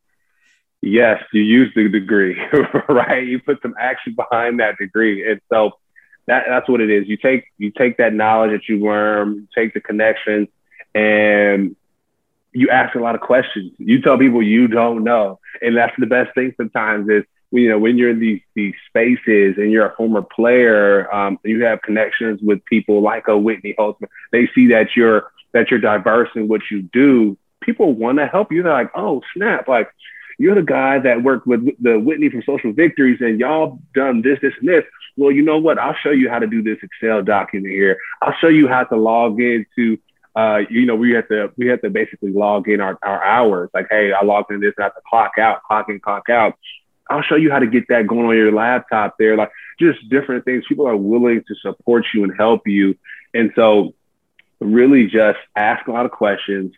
Yes, you use the degree, right? You put some action behind that degree. And so that, that's what it is. You take you take that knowledge that you learn, you take the connections, and you ask a lot of questions. You tell people you don't know, and that's the best thing. Sometimes is you know when you're in these these spaces and you're a former player, um, you have connections with people like a Whitney Holtzman. They see that you're that you're diverse in what you do. People want to help you. They're like, oh snap, like you're the guy that worked with the Whitney from Social Victories, and y'all done this, this, and this. Well, you know what? I'll show you how to do this Excel document here. I'll show you how to log into. Uh, you know, we have to we have to basically log in our, our hours. Like, hey, I logged in this, I have to clock out, clock in, clock out. I'll show you how to get that going on your laptop there. Like just different things. People are willing to support you and help you. And so really just ask a lot of questions,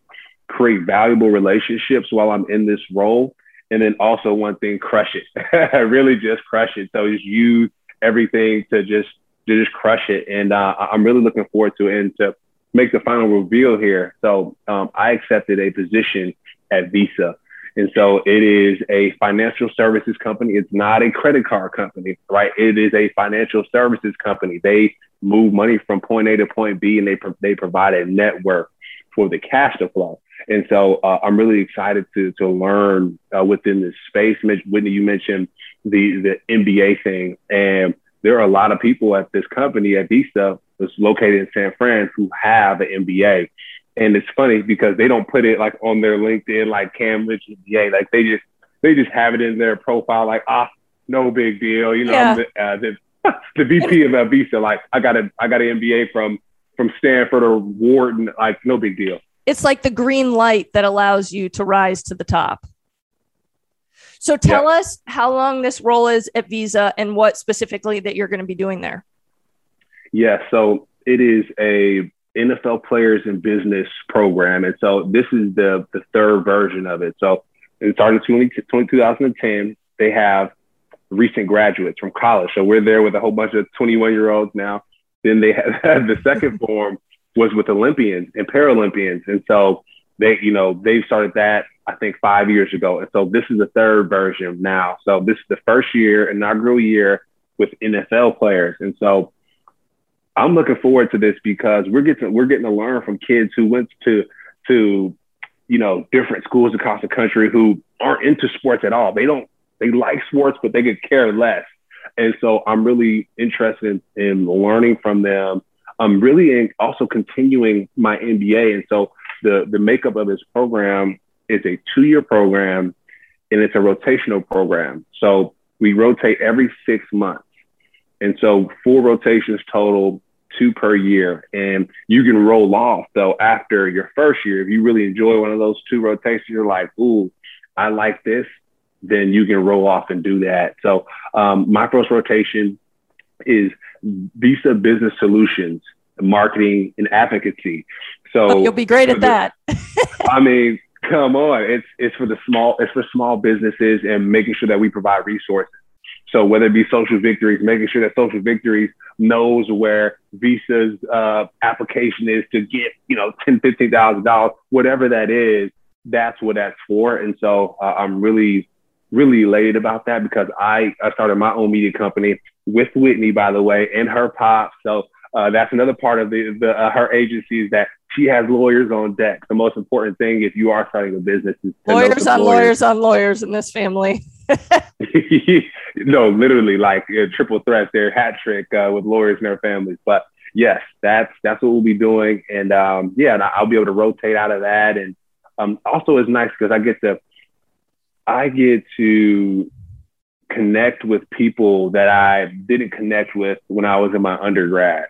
create valuable relationships while I'm in this role. And then also one thing, crush it. really just crush it. So just use everything to just to just crush it. And uh, I'm really looking forward to it and to make the final reveal here. So um, I accepted a position at Visa. And so it is a financial services company. It's not a credit card company, right? It is a financial services company. They move money from point A to point B and they, pro- they provide a network for the cash to flow. And so uh, I'm really excited to, to learn uh, within this space. Whitney, you mentioned the, the MBA thing. And there are a lot of people at this company at Visa that's located in San Fran who have an MBA. And it's funny because they don't put it like on their LinkedIn, like Cam Rich MBA. Like they just, they just have it in their profile, like, ah, no big deal. You know, yeah. the, uh, the, the, VP of Visa, like I got a, I got an MBA from, from Stanford or Wharton, like no big deal. It's like the green light that allows you to rise to the top. So tell yeah. us how long this role is at Visa and what specifically that you're going to be doing there. Yeah, so it is a NFL players in business program. And so this is the, the third version of it. So it started in 20, 2010. They have recent graduates from college. So we're there with a whole bunch of 21 year olds now. Then they have the second form was with Olympians and Paralympians. And so they, you know, they started that, I think, five years ago. And so this is the third version now. So this is the first year, inaugural year with NFL players. And so I'm looking forward to this because we're getting we're getting to learn from kids who went to to you know different schools across the country who aren't into sports at all. They don't they like sports, but they could care less. And so I'm really interested in, in learning from them. I'm really also continuing my MBA. And so the the makeup of this program is a two year program, and it's a rotational program. So we rotate every six months. And so four rotations total, two per year. And you can roll off though after your first year. If you really enjoy one of those two rotations, you're like, ooh, I like this, then you can roll off and do that. So um, my first rotation is Visa Business Solutions, marketing and advocacy. So oh, you'll be great at that. I mean, come on, it's it's for the small, it's for small businesses and making sure that we provide resources. So whether it be Social Victories, making sure that Social Victories knows where Visa's uh, application is to get, you know, ten, fifteen thousand dollars, whatever that is, that's what that's for. And so uh, I'm really, really elated about that because I, I started my own media company with Whitney, by the way, and her pop. So uh, that's another part of the, the uh, her agency is that she has lawyers on deck. The most important thing if you are starting a business is lawyers on lawyers. lawyers on lawyers in this family. no, literally like a triple threat there, hat trick uh, with lawyers and their families. But yes, that's that's what we'll be doing, and um, yeah, and I'll be able to rotate out of that. And um, also, it's nice because I get to I get to connect with people that I didn't connect with when I was in my undergrad.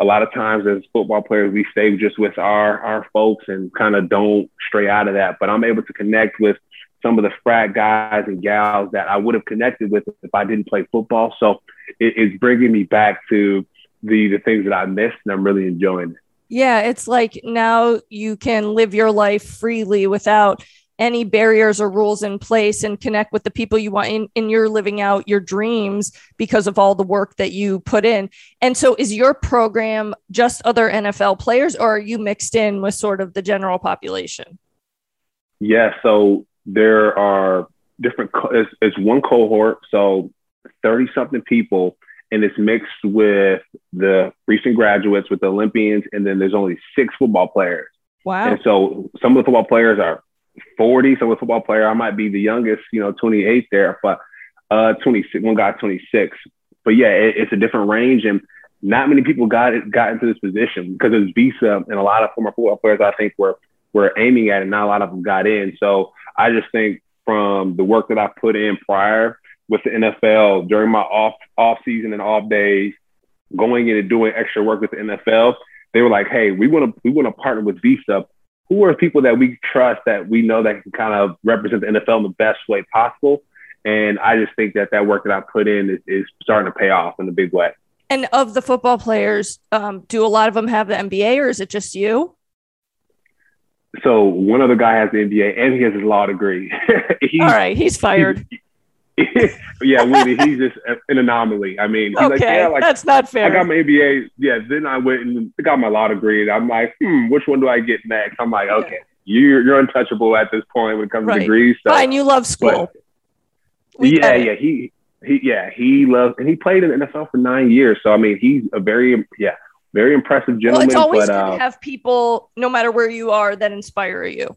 A lot of times as football players, we stay just with our, our folks and kind of don't stray out of that. But I'm able to connect with some of the frat guys and gals that I would have connected with if I didn't play football. So it, it's bringing me back to the the things that I missed, and I'm really enjoying it. Yeah, it's like now you can live your life freely without any barriers or rules in place and connect with the people you want in, in your living out your dreams because of all the work that you put in. And so is your program just other NFL players or are you mixed in with sort of the general population? Yeah, so there are different, it's, it's one cohort, so 30 something people, and it's mixed with the recent graduates, with the Olympians, and then there's only six football players. Wow. And so some of the football players are 40, some of the football player, I might be the youngest, you know, 28 there, but uh, 26, one guy 26. But yeah, it, it's a different range, and not many people got it, got into this position because it's Visa, and a lot of former football players I think were were aiming at it. Not a lot of them got in. So I just think from the work that I put in prior with the NFL during my off off season and off days, going in and doing extra work with the NFL, they were like, "Hey, we want to we want to partner with Visa. Who are people that we trust that we know that can kind of represent the NFL in the best way possible?" And I just think that that work that I put in is, is starting to pay off in a big way. And of the football players, um, do a lot of them have the MBA, or is it just you? so one other guy has the MBA and he has his law degree. All right, he's fired. yeah, Whitney, he's just an anomaly. I mean, okay, like, yeah, like that's not fair. I got my MBA. Yeah, then I went and got my law degree. I'm like, hmm, which one do I get next? I'm like, okay, yeah. you're you're untouchable at this point when it comes right. to degrees. So. Fine, you love school. But, yeah, yeah, he he yeah he loves and he played in the NFL for nine years. So I mean, he's a very yeah very impressive gentleman. Well, it's always but, good uh, to have people, no matter where you are, that inspire you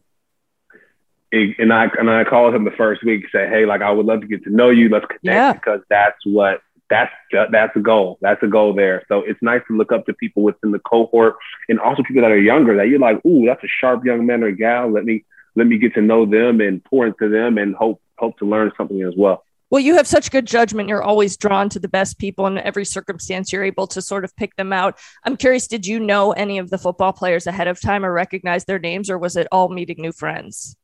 and I and I called him the first week, say, hey, like I would love to get to know you. Let's connect yeah. because that's what that's that's a goal. That's a goal there. So it's nice to look up to people within the cohort and also people that are younger that you're like, ooh, that's a sharp young man or gal. Let me let me get to know them and pour into them and hope hope to learn something as well. Well, you have such good judgment. You're always drawn to the best people in every circumstance. You're able to sort of pick them out. I'm curious, did you know any of the football players ahead of time or recognize their names, or was it all meeting new friends?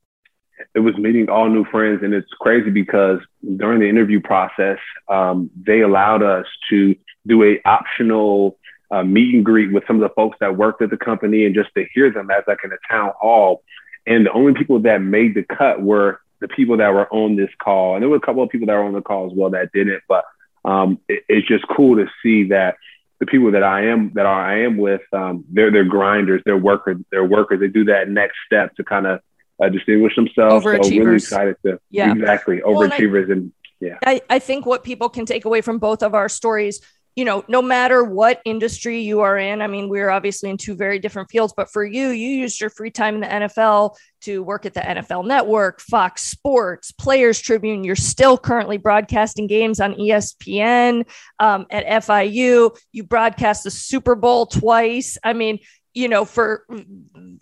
It was meeting all new friends. And it's crazy because during the interview process, um, they allowed us to do a optional uh, meet and greet with some of the folks that worked at the company and just to hear them as like in a town hall. And the only people that made the cut were the people that were on this call. And there were a couple of people that were on the call as well that didn't, but um, it, it's just cool to see that the people that I am that I am with, um, they're they're grinders, they're workers, they're workers. They do that next step to kind of uh, distinguish themselves. So really excited to yeah. exactly overachievers well, and yeah. I, I think what people can take away from both of our stories you know, no matter what industry you are in, I mean, we're obviously in two very different fields, but for you, you used your free time in the NFL to work at the NFL Network, Fox Sports, Players Tribune. You're still currently broadcasting games on ESPN um, at FIU. You broadcast the Super Bowl twice. I mean, you know for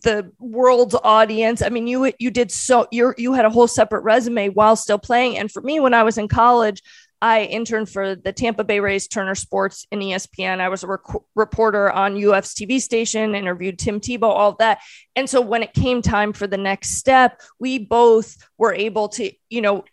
the world's audience i mean you you did so you you had a whole separate resume while still playing and for me when i was in college I interned for the Tampa Bay Rays Turner Sports in ESPN. I was a rec- reporter on UF's TV station, interviewed Tim Tebow, all of that. And so when it came time for the next step, we both were able to, you know,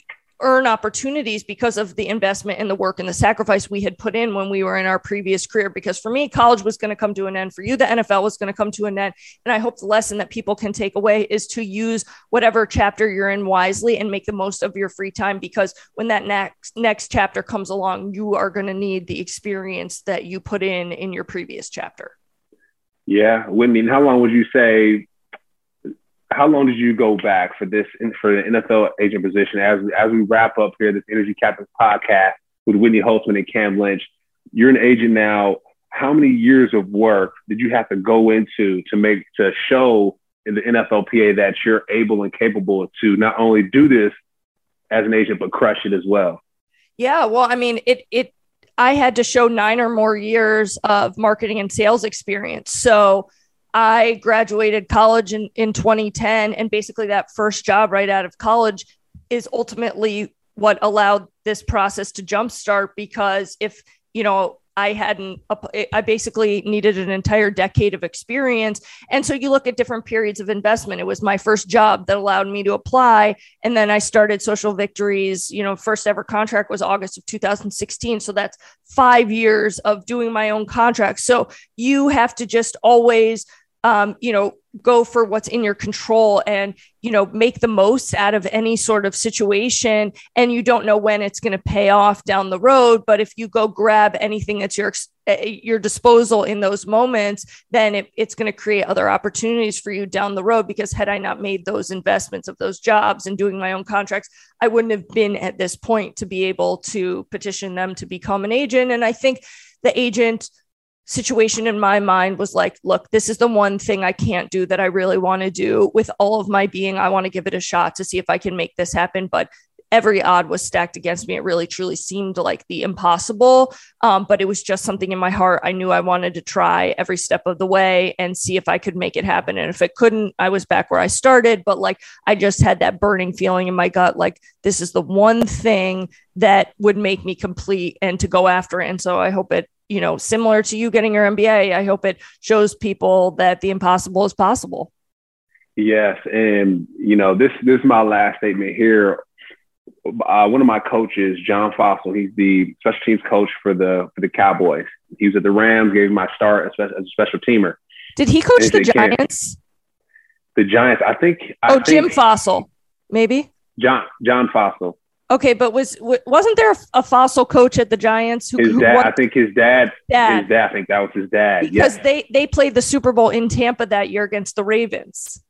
earn opportunities because of the investment and the work and the sacrifice we had put in when we were in our previous career. Because for me, college was going to come to an end. For you, the NFL was going to come to an end. And I hope the lesson that people can take away is to use whatever chapter you're in wisely and make the most of your free time. Because when that next next chapter comes along, you are going to need the experience that you put in in your previous chapter. Yeah, Whitney, how long would you say how long did you go back for this for the NFL agent position? As we, as we wrap up here, this Energy Captains podcast with Whitney Holtzman and Cam Lynch, you're an agent now. How many years of work did you have to go into to make to show in the NFLPA that you're able and capable to not only do this as an agent but crush it as well? Yeah, well, I mean, it it I had to show nine or more years of marketing and sales experience. So I graduated college in, in 2010. And basically, that first job right out of college is ultimately what allowed this process to jumpstart. Because if, you know, I hadn't, I basically needed an entire decade of experience. And so you look at different periods of investment. It was my first job that allowed me to apply. And then I started Social Victories. You know, first ever contract was August of 2016. So that's five years of doing my own contract. So you have to just always, um, you know, go for what's in your control and, you know, make the most out of any sort of situation. And you don't know when it's going to pay off down the road. But if you go grab anything that's your, your disposal in those moments, then it, it's going to create other opportunities for you down the road. Because had I not made those investments of those jobs and doing my own contracts, I wouldn't have been at this point to be able to petition them to become an agent. And I think the agent, situation in my mind was like, look, this is the one thing I can't do that I really want to do with all of my being. I want to give it a shot to see if I can make this happen. But every odd was stacked against me. It really truly seemed like the impossible. Um, but it was just something in my heart. I knew I wanted to try every step of the way and see if I could make it happen. And if it couldn't, I was back where I started. But like I just had that burning feeling in my gut, like this is the one thing that would make me complete and to go after it. And so I hope it you know, similar to you getting your MBA, I hope it shows people that the impossible is possible. Yes, and you know, this this is my last statement here. Uh, one of my coaches, John Fassel, he's the special teams coach for the for the Cowboys. He was at the Rams, gave my start as, a special teamer. Did he coach the Giants? The Giants, I think. I oh, think Jim Fassel, maybe. John John Fassel. Okay, but was wasn't there a, Fassel coach at the Giants who? His dad, won? I think his dad, dad. His dad. I think that was his dad. Because yes. they they played the Super Bowl in Tampa that year against the Ravens.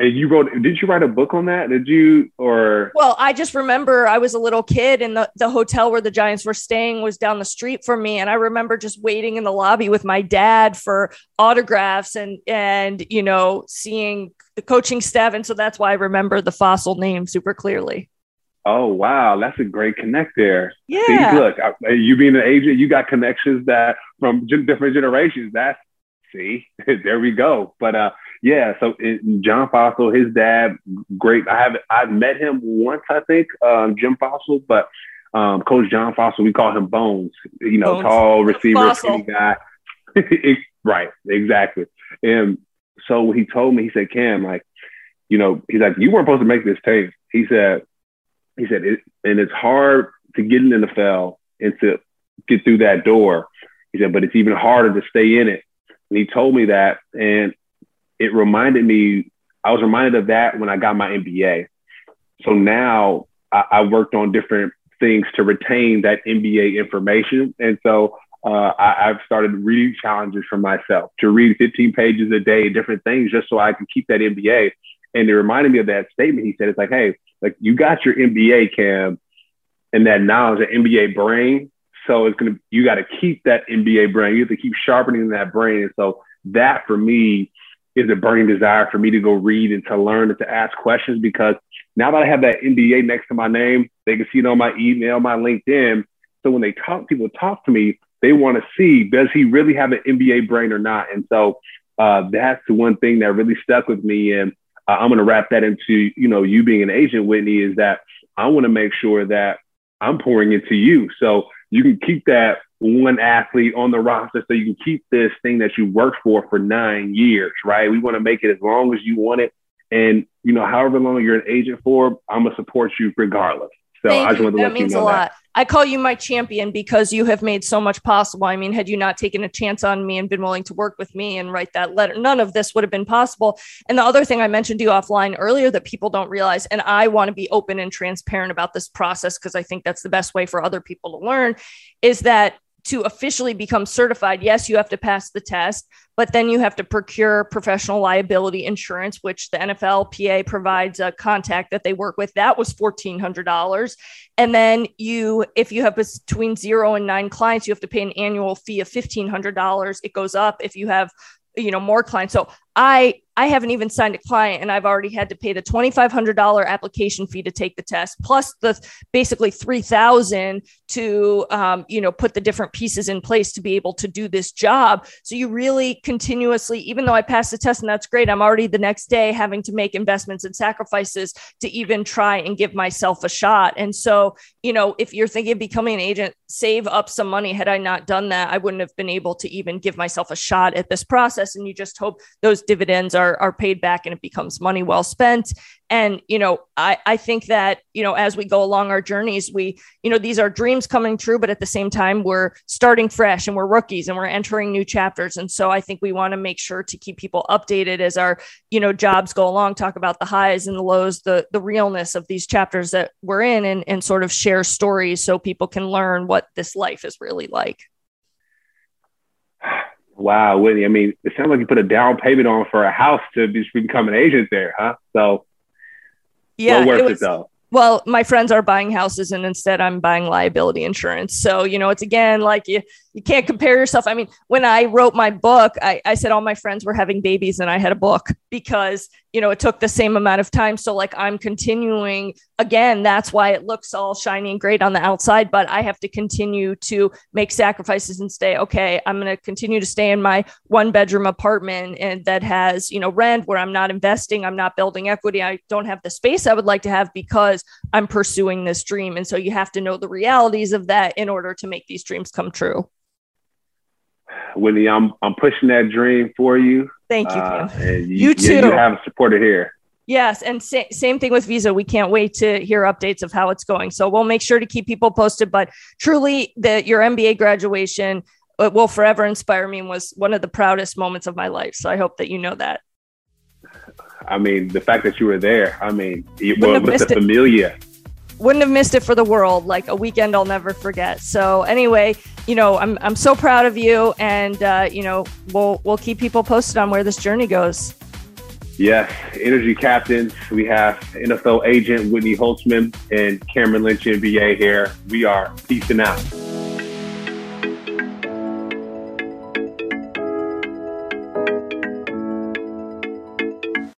And you wrote? Did you write a book on that? Did you or? Well, I just remember I was a little kid, and the the hotel where the Giants were staying was down the street from me, and I remember just waiting in the lobby with my dad for autographs and and you know seeing the coaching staff, and so that's why I remember the Fassel name super clearly. Oh wow, that's a great connect there. Yeah. See, look, you being an agent, you got connections that from different generations. That's see, there we go. But uh, yeah, so it, John Fassel, his dad, great. I have I've met him once, I think, um, Jim Fassel, but um, Coach John Fassel, we call him Bones. You know, Bones. tall receiver, skinny guy. right, exactly. And so he told me, he said, Cam, like, you know, he's like, you weren't supposed to make this tape. He said, he said, it, and it's hard to get in the NFL and to get through that door. He said, but it's even harder to stay in it. And he told me that, and it reminded me, I was reminded of that when I got my MBA. So now I, I worked on different things to retain that MBA information. And so uh, I, have started reading challenges for myself to read 15 pages a day, different things, just so I can keep that MBA. And it reminded me of that statement. He said, it's like, hey, like you got your MBA, Cam, and that knowledge, that MBA brain. So it's gonna, you got to keep that MBA brain. You have to keep sharpening that brain. And so that for me is a burning desire for me to go read and to learn and to ask questions because now that I have that MBA next to my name, they can see it on my email, my LinkedIn. So when they talk, people talk to me, they want to see does he really have an MBA brain or not? And so uh, that's the one thing that really stuck with me. And uh, I'm going to wrap that into you know you being an agent, Whitney, is that I want to make sure that I'm pouring into you. So you can keep that one athlete on the roster so you can keep this thing that you worked for for nine years, right? We want to make it as long as you want it. And, you know, however long you're an agent for, I'm to support you regardless. So Thank I just want to that let means you know a lot. That. I call you my champion because you have made so much possible. I mean, had you not taken a chance on me and been willing to work with me and write that letter, none of this would have been possible. And the other thing I mentioned to you offline earlier that people don't realize, and I want to be open and transparent about this process because I think that's the best way for other people to learn, is that to officially become certified, yes, you have to pass the test, but then you have to procure professional liability insurance, which the NFLPA provides a contact that they work with. That was $1,400. And then you, if you have between zero and nine clients, you have to pay an annual fee of $1,500. It goes up if you have you know more clients so i I haven't even signed a client and I've already had to pay the $2,500 application fee to take the test, plus the basically 3000 to, um, you know, put the different pieces in place to be able to do this job. So you really continuously, even though I passed the test and that's great, I'm already the next day having to make investments and sacrifices to even try and give myself a shot. And so, you know, if you're thinking of becoming an agent, save up some money. Had I not done that, I wouldn't have been able to even give myself a shot at this process. And you just hope those dividends are are, are paid back and it becomes money well spent. And you know I, I think that you know as we go along our journeys we you know these are dreams coming true but at the same time we're starting fresh and we're rookies and we're entering new chapters. And so i think we want to make sure to keep people updated as our you know jobs go along talk about the highs and the lows the the realness of these chapters that we're in and, and sort of share stories so people can learn what this life is really like Wow, Whitney. I mean, it sounds like you put a down payment on for a house to just become an agent there, huh? So, yeah, well worth it, was, it though. Well, my friends are buying houses, and instead, I'm buying liability insurance. So, you know, it's again like you you can't compare yourself. I mean, when I wrote my book, I, I said all my friends were having babies and I had a book because, you know, it took the same amount of time. So, like, I'm continuing again. That's why it looks all shiny and great on the outside, but I have to continue to make sacrifices and stay, okay, I'm going to continue to stay in my one bedroom apartment and that has, you know, rent where I'm not investing, I'm not building equity. I don't have the space I would like to have because I'm pursuing this dream. And so you have to know the realities of that in order to make these dreams come true. Whitney, I'm I'm pushing that dream for you. Thank you, uh, and you, you too. You have a supporter here. Yes, and sa- same thing with Visa. We can't wait to hear updates of how it's going. So we'll make sure to keep people posted. But truly, that your MBA graduation it will forever inspire me and was one of the proudest moments of my life. So I hope that you know that. I mean, the fact that you were there. I mean, well, with the familia, wouldn't have missed it for the world. Like a weekend I'll never forget. So anyway, you know, I'm I'm so proud of you, and uh, you know, we'll we'll keep people posted on where this journey goes. Yes, energy captains. We have NFL agent Whitney Holtzman and Cameron Lynch, MBA here. We are peacing out.